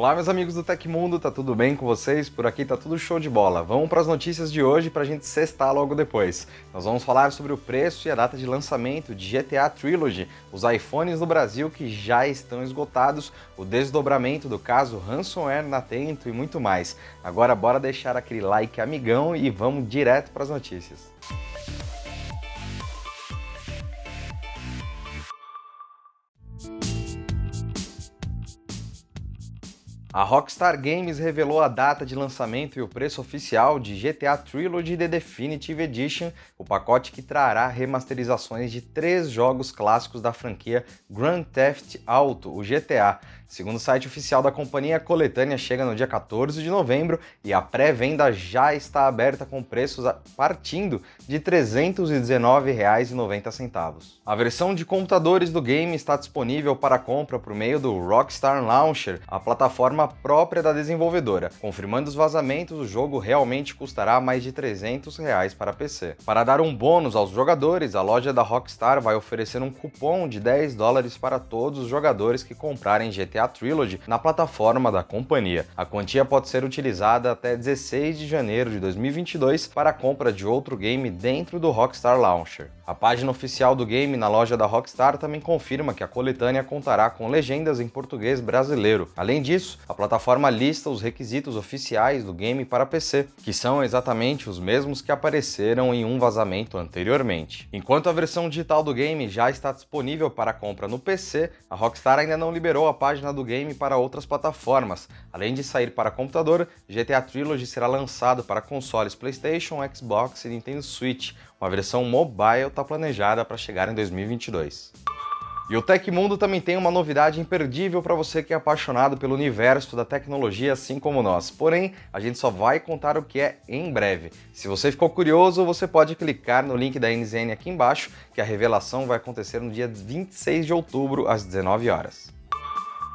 Olá, meus amigos do Tecmundo, tá tudo bem com vocês? Por aqui tá tudo show de bola. Vamos para as notícias de hoje para a gente cestar logo depois. Nós vamos falar sobre o preço e a data de lançamento de GTA Trilogy, os iPhones no Brasil que já estão esgotados, o desdobramento do caso ransomware na Tento e muito mais. Agora bora deixar aquele like amigão e vamos direto para as notícias. A Rockstar Games revelou a data de lançamento e o preço oficial de GTA Trilogy The Definitive Edition, o pacote que trará remasterizações de três jogos clássicos da franquia Grand Theft Auto, o GTA. Segundo o site oficial da companhia, a coletânea chega no dia 14 de novembro e a pré-venda já está aberta com preços partindo de R$ 319,90. A versão de computadores do game está disponível para compra por meio do Rockstar Launcher, a plataforma própria da desenvolvedora. Confirmando os vazamentos, o jogo realmente custará mais de 300 reais para PC. Para dar um bônus aos jogadores, a loja da Rockstar vai oferecer um cupom de 10 dólares para todos os jogadores que comprarem GTA GTA Trilogy na plataforma da companhia. A quantia pode ser utilizada até 16 de janeiro de 2022 para a compra de outro game dentro do Rockstar Launcher. A página oficial do game na loja da Rockstar também confirma que a coletânea contará com legendas em português brasileiro. Além disso, a plataforma lista os requisitos oficiais do game para PC, que são exatamente os mesmos que apareceram em um vazamento anteriormente. Enquanto a versão digital do game já está disponível para compra no PC, a Rockstar ainda não liberou a página do game para outras plataformas. Além de sair para computador, GTA Trilogy será lançado para consoles PlayStation, Xbox e Nintendo Switch. Uma versão mobile está planejada para chegar em 2022. E o Tecmundo também tem uma novidade imperdível para você que é apaixonado pelo universo da tecnologia, assim como nós. Porém, a gente só vai contar o que é em breve. Se você ficou curioso, você pode clicar no link da NZN aqui embaixo, que a revelação vai acontecer no dia 26 de outubro, às 19 horas.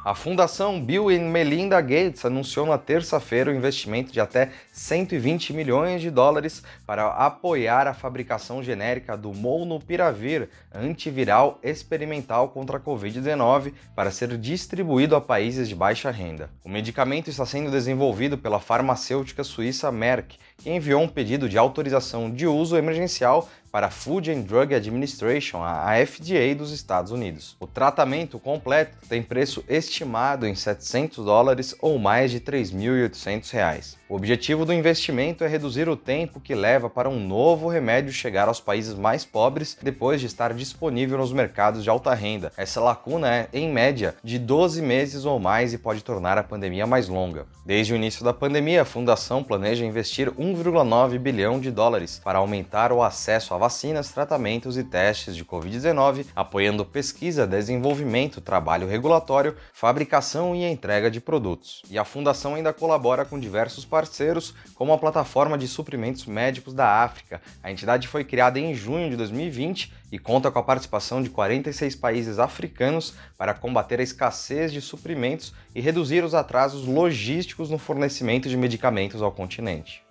A Fundação Bill e Melinda Gates anunciou na terça-feira o investimento de até 120 milhões de dólares para apoiar a fabricação genérica do Molnupiravir, antiviral experimental contra a Covid-19, para ser distribuído a países de baixa renda. O medicamento está sendo desenvolvido pela farmacêutica suíça Merck, que enviou um pedido de autorização de uso emergencial para a Food and Drug Administration, a FDA dos Estados Unidos. O tratamento completo tem preço estimado em 700 dólares ou mais de 3.800 reais. O objetivo do investimento é reduzir o tempo que leva para um novo remédio chegar aos países mais pobres depois de estar disponível nos mercados de alta renda. Essa lacuna é, em média, de 12 meses ou mais e pode tornar a pandemia mais longa. Desde o início da pandemia, a fundação planeja investir 1,9 bilhão de dólares para aumentar o acesso a vacinas, tratamentos e testes de Covid-19, apoiando pesquisa, desenvolvimento, trabalho regulatório, fabricação e entrega de produtos. E a fundação ainda colabora com diversos parceiros, como a plataforma de suprimentos médicos da África. A entidade foi criada em junho de 2020 e conta com a participação de 46 países africanos para combater a escassez de suprimentos e reduzir os atrasos logísticos no fornecimento de medicamentos ao continente.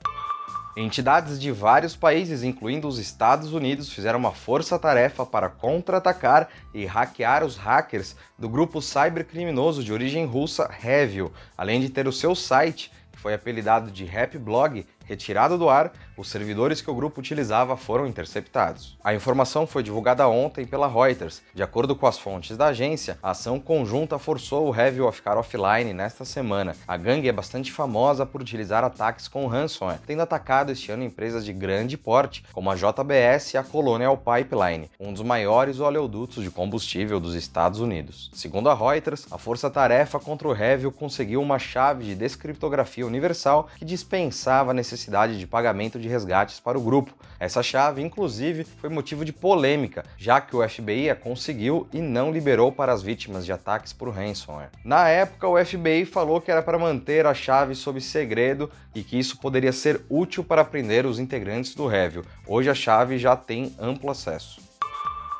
Entidades de vários países, incluindo os Estados Unidos, fizeram uma força-tarefa para contra-atacar e hackear os hackers do grupo cybercriminoso de origem russa Revil, além de ter o seu site, foi apelidado de Rap Blog, retirado do ar, os servidores que o grupo utilizava foram interceptados. A informação foi divulgada ontem pela Reuters. De acordo com as fontes da agência, a ação conjunta forçou o Revil a ficar offline nesta semana. A gangue é bastante famosa por utilizar ataques com ransomware, tendo atacado este ano empresas de grande porte, como a JBS e a Colonial Pipeline, um dos maiores oleodutos de combustível dos Estados Unidos. Segundo a Reuters, a força-tarefa contra o Revil conseguiu uma chave de descriptografia universal que dispensava necessidade necessidade de pagamento de resgates para o grupo. Essa chave, inclusive, foi motivo de polêmica, já que o FBI a conseguiu e não liberou para as vítimas de ataques por ransomware. Na época, o FBI falou que era para manter a chave sob segredo e que isso poderia ser útil para prender os integrantes do Revil. Hoje a chave já tem amplo acesso.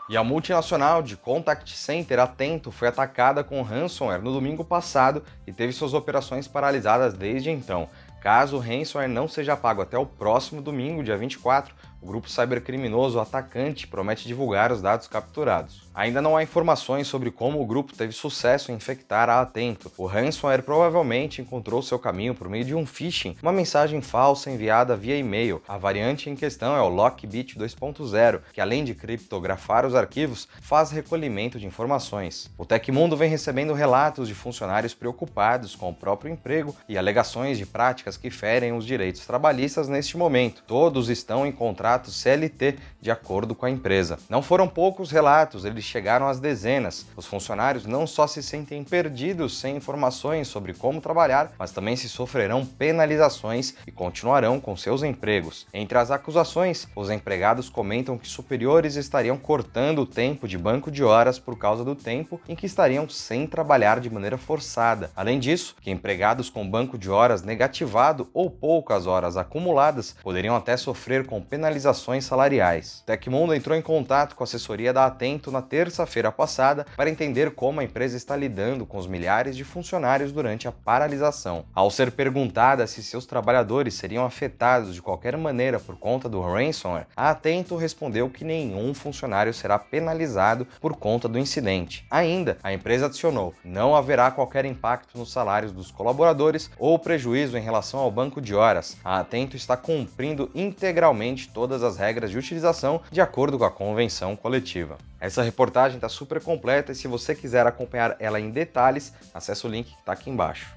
E a multinacional de contact center Atento foi atacada com ransomware no domingo passado e teve suas operações paralisadas desde então. Caso o ransomware não seja pago até o próximo domingo, dia 24, o grupo cybercriminoso atacante promete divulgar os dados capturados. Ainda não há informações sobre como o grupo teve sucesso em infectar a Atento. O ransomware provavelmente encontrou seu caminho por meio de um phishing, uma mensagem falsa enviada via e-mail. A variante em questão é o Lockbit 2.0, que além de criptografar os arquivos, faz recolhimento de informações. O Tecmundo vem recebendo relatos de funcionários preocupados com o próprio emprego e alegações de práticas que ferem os direitos trabalhistas neste momento. Todos estão em contratos CLT de acordo com a empresa. Não foram poucos relatos, eles chegaram às dezenas. Os funcionários não só se sentem perdidos sem informações sobre como trabalhar, mas também se sofrerão penalizações e continuarão com seus empregos. Entre as acusações, os empregados comentam que superiores estariam cortando o tempo de banco de horas por causa do tempo em que estariam sem trabalhar de maneira forçada. Além disso, que empregados com banco de horas negativado ou poucas horas acumuladas poderiam até sofrer com penalizações salariais. Tecmundo entrou em contato com a assessoria da Atento na terça-feira passada para entender como a empresa está lidando com os milhares de funcionários durante a paralisação. Ao ser perguntada se seus trabalhadores seriam afetados de qualquer maneira por conta do ransomware, a Atento respondeu que nenhum funcionário será penalizado por conta do incidente. Ainda, a empresa adicionou: não haverá qualquer impacto nos salários dos colaboradores ou prejuízo em relação ao banco de horas. A Atento está cumprindo integralmente todas as regras de utilização de acordo com a convenção coletiva. Essa reportagem está super completa e se você quiser acompanhar ela em detalhes, acesse o link que está aqui embaixo.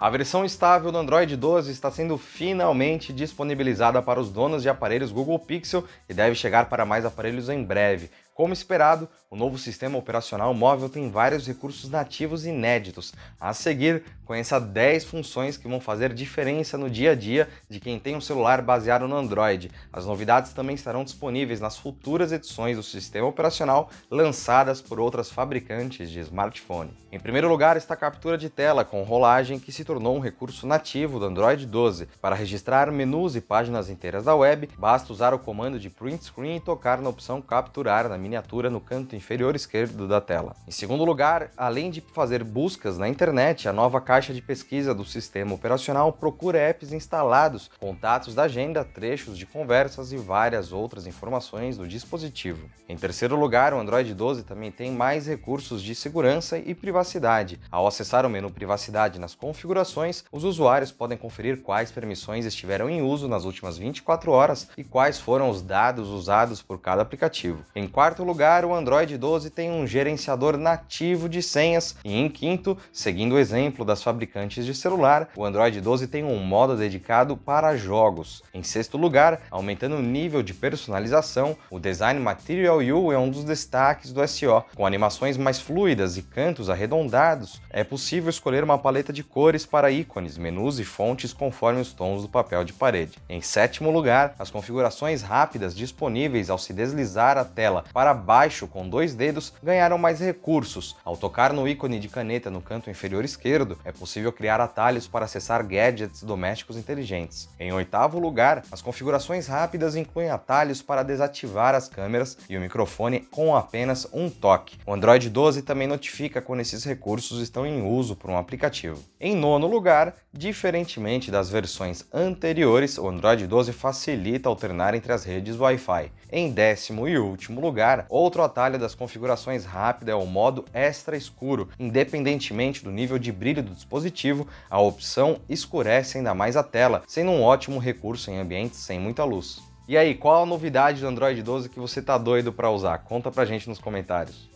A versão estável do Android 12 está sendo finalmente disponibilizada para os donos de aparelhos Google Pixel e deve chegar para mais aparelhos em breve. Como esperado, o novo sistema operacional móvel tem vários recursos nativos inéditos. A seguir, conheça 10 funções que vão fazer diferença no dia a dia de quem tem um celular baseado no Android. As novidades também estarão disponíveis nas futuras edições do sistema operacional lançadas por outras fabricantes de smartphone. Em primeiro lugar está a captura de tela com rolagem que se tornou um recurso nativo do Android 12. Para registrar menus e páginas inteiras da web, basta usar o comando de print screen e tocar na opção capturar na miniatura no canto inferior esquerdo da tela. Em segundo lugar, além de fazer buscas na internet, a nova caixa de pesquisa do sistema operacional procura apps instalados, contatos da agenda, trechos de conversas e várias outras informações do dispositivo. Em terceiro lugar, o Android 12 também tem mais recursos de segurança e privacidade. Ao acessar o menu Privacidade nas configurações, os usuários podem conferir quais permissões estiveram em uso nas últimas 24 horas e quais foram os dados usados por cada aplicativo. Em quarto quarto lugar, o Android 12 tem um gerenciador nativo de senhas. E em quinto, seguindo o exemplo das fabricantes de celular, o Android 12 tem um modo dedicado para jogos. Em sexto lugar, aumentando o nível de personalização, o design Material U é um dos destaques do SO. Com animações mais fluidas e cantos arredondados, é possível escolher uma paleta de cores para ícones, menus e fontes conforme os tons do papel de parede. Em sétimo lugar, as configurações rápidas disponíveis ao se deslizar a tela para baixo com dois dedos ganharam mais recursos. Ao tocar no ícone de caneta no canto inferior esquerdo, é possível criar atalhos para acessar gadgets domésticos inteligentes. Em oitavo lugar, as configurações rápidas incluem atalhos para desativar as câmeras e o microfone com apenas um toque. O Android 12 também notifica quando esses recursos estão em uso por um aplicativo. Em nono lugar, diferentemente das versões anteriores, o Android 12 facilita alternar entre as redes Wi-Fi. Em décimo e último lugar, outro atalho das configurações rápidas é o modo extra escuro. Independentemente do nível de brilho do dispositivo, a opção escurece ainda mais a tela, sendo um ótimo recurso em ambientes sem muita luz. E aí, qual a novidade do Android 12 que você tá doido para usar? Conta pra gente nos comentários.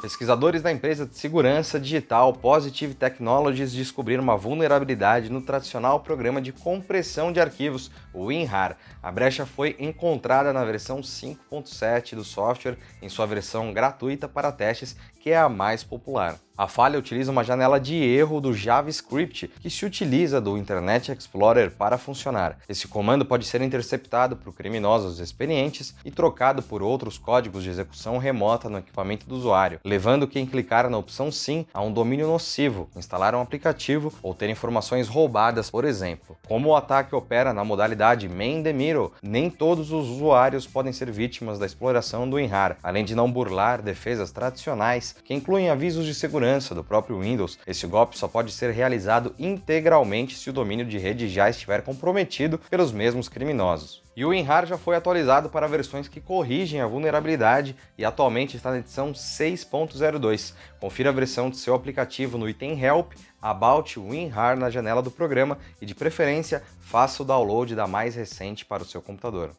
Pesquisadores da empresa de segurança digital Positive Technologies descobriram uma vulnerabilidade no tradicional programa de compressão de arquivos, o WinRAR. A brecha foi encontrada na versão 5.7 do software, em sua versão gratuita para testes, que é a mais popular. A falha utiliza uma janela de erro do JavaScript que se utiliza do Internet Explorer para funcionar. Esse comando pode ser interceptado por criminosos experientes e trocado por outros códigos de execução remota no equipamento do usuário, levando quem clicar na opção Sim a um domínio nocivo, instalar um aplicativo ou ter informações roubadas, por exemplo. Como o ataque opera na modalidade Man the Middle, nem todos os usuários podem ser vítimas da exploração do WinRAR, além de não burlar defesas tradicionais que incluem avisos de segurança do próprio Windows. Esse golpe só pode ser realizado integralmente se o domínio de rede já estiver comprometido pelos mesmos criminosos. E o WinRAR já foi atualizado para versões que corrigem a vulnerabilidade e atualmente está na edição 6.02. Confira a versão do seu aplicativo no item Help, About WinRAR na janela do programa e, de preferência, faça o download da mais recente para o seu computador.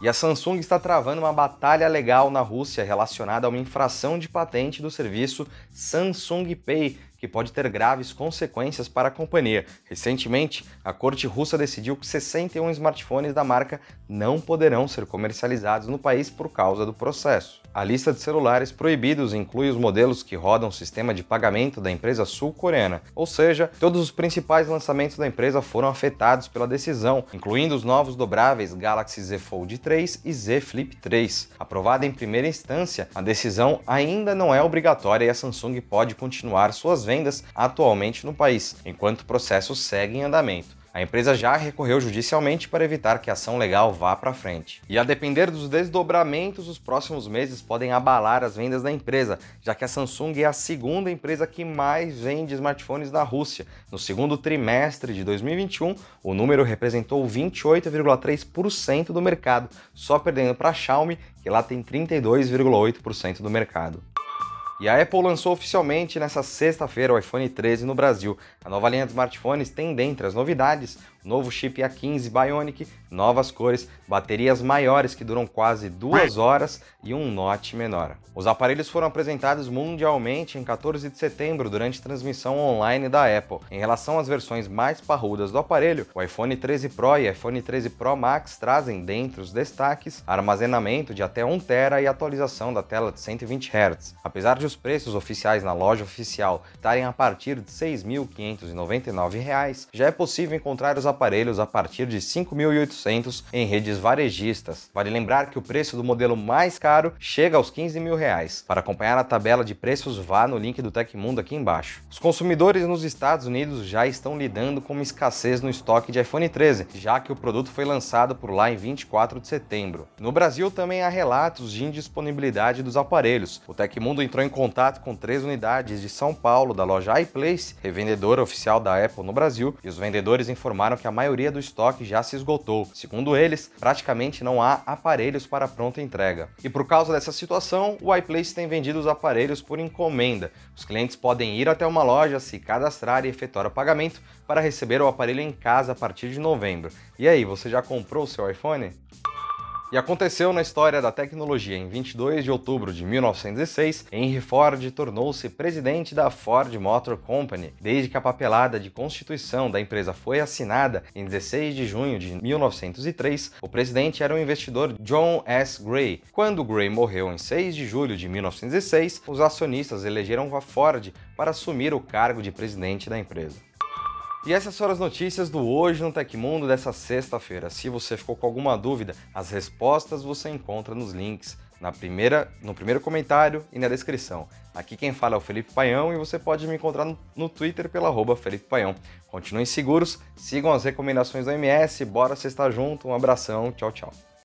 E a Samsung está travando uma batalha legal na Rússia relacionada a uma infração de patente do serviço Samsung Pay, que pode ter graves consequências para a companhia. Recentemente, a corte russa decidiu que 61 smartphones da marca não poderão ser comercializados no país por causa do processo. A lista de celulares proibidos inclui os modelos que rodam o sistema de pagamento da empresa sul-coreana, ou seja, todos os principais lançamentos da empresa foram afetados pela decisão, incluindo os novos dobráveis Galaxy Z Fold 3 e Z Flip 3. Aprovada em primeira instância, a decisão ainda não é obrigatória e a Samsung pode continuar suas vendas atualmente no país, enquanto o processo segue em andamento. A empresa já recorreu judicialmente para evitar que a ação legal vá para frente. E a depender dos desdobramentos, os próximos meses podem abalar as vendas da empresa, já que a Samsung é a segunda empresa que mais vende smartphones na Rússia. No segundo trimestre de 2021, o número representou 28,3% do mercado, só perdendo para a Xiaomi, que lá tem 32,8% do mercado. E a Apple lançou oficialmente nesta sexta-feira o iPhone 13 no Brasil. A nova linha de smartphones tem dentre as novidades novo chip A15 Bionic, novas cores, baterias maiores que duram quase duas horas e um note menor. Os aparelhos foram apresentados mundialmente em 14 de setembro durante transmissão online da Apple. Em relação às versões mais parrudas do aparelho, o iPhone 13 Pro e iPhone 13 Pro Max trazem dentre os destaques armazenamento de até 1 TB e atualização da tela de 120 Hz. Apesar de os preços oficiais na loja oficial estarem a partir de R$ 6.599, já é possível encontrar os aparelhos a partir de 5.800 em redes varejistas. Vale lembrar que o preço do modelo mais caro chega aos 15 mil reais. Para acompanhar a tabela de preços, vá no link do Tecmundo aqui embaixo. Os consumidores nos Estados Unidos já estão lidando com uma escassez no estoque de iPhone 13, já que o produto foi lançado por lá em 24 de setembro. No Brasil também há relatos de indisponibilidade dos aparelhos. O Tecmundo entrou em contato com três unidades de São Paulo da loja iPlace, revendedora oficial da Apple no Brasil, e os vendedores informaram que que a maioria do estoque já se esgotou. Segundo eles, praticamente não há aparelhos para pronta entrega. E por causa dessa situação, o iPlace tem vendido os aparelhos por encomenda. Os clientes podem ir até uma loja, se cadastrar e efetuar o pagamento para receber o aparelho em casa a partir de novembro. E aí, você já comprou o seu iPhone? E aconteceu na história da tecnologia. Em 22 de outubro de 1906, Henry Ford tornou-se presidente da Ford Motor Company. Desde que a papelada de constituição da empresa foi assinada em 16 de junho de 1903, o presidente era o investidor John S. Gray. Quando Gray morreu em 6 de julho de 1906, os acionistas elegeram a Ford para assumir o cargo de presidente da empresa. E essas foram as notícias do Hoje no Tecmundo dessa sexta-feira. Se você ficou com alguma dúvida, as respostas você encontra nos links na primeira, no primeiro comentário e na descrição. Aqui quem fala é o Felipe Paião e você pode me encontrar no, Twitter pela arroba Felipe Paião. Continuem seguros, sigam as recomendações do MS, bora sexta junto, um abração, tchau, tchau.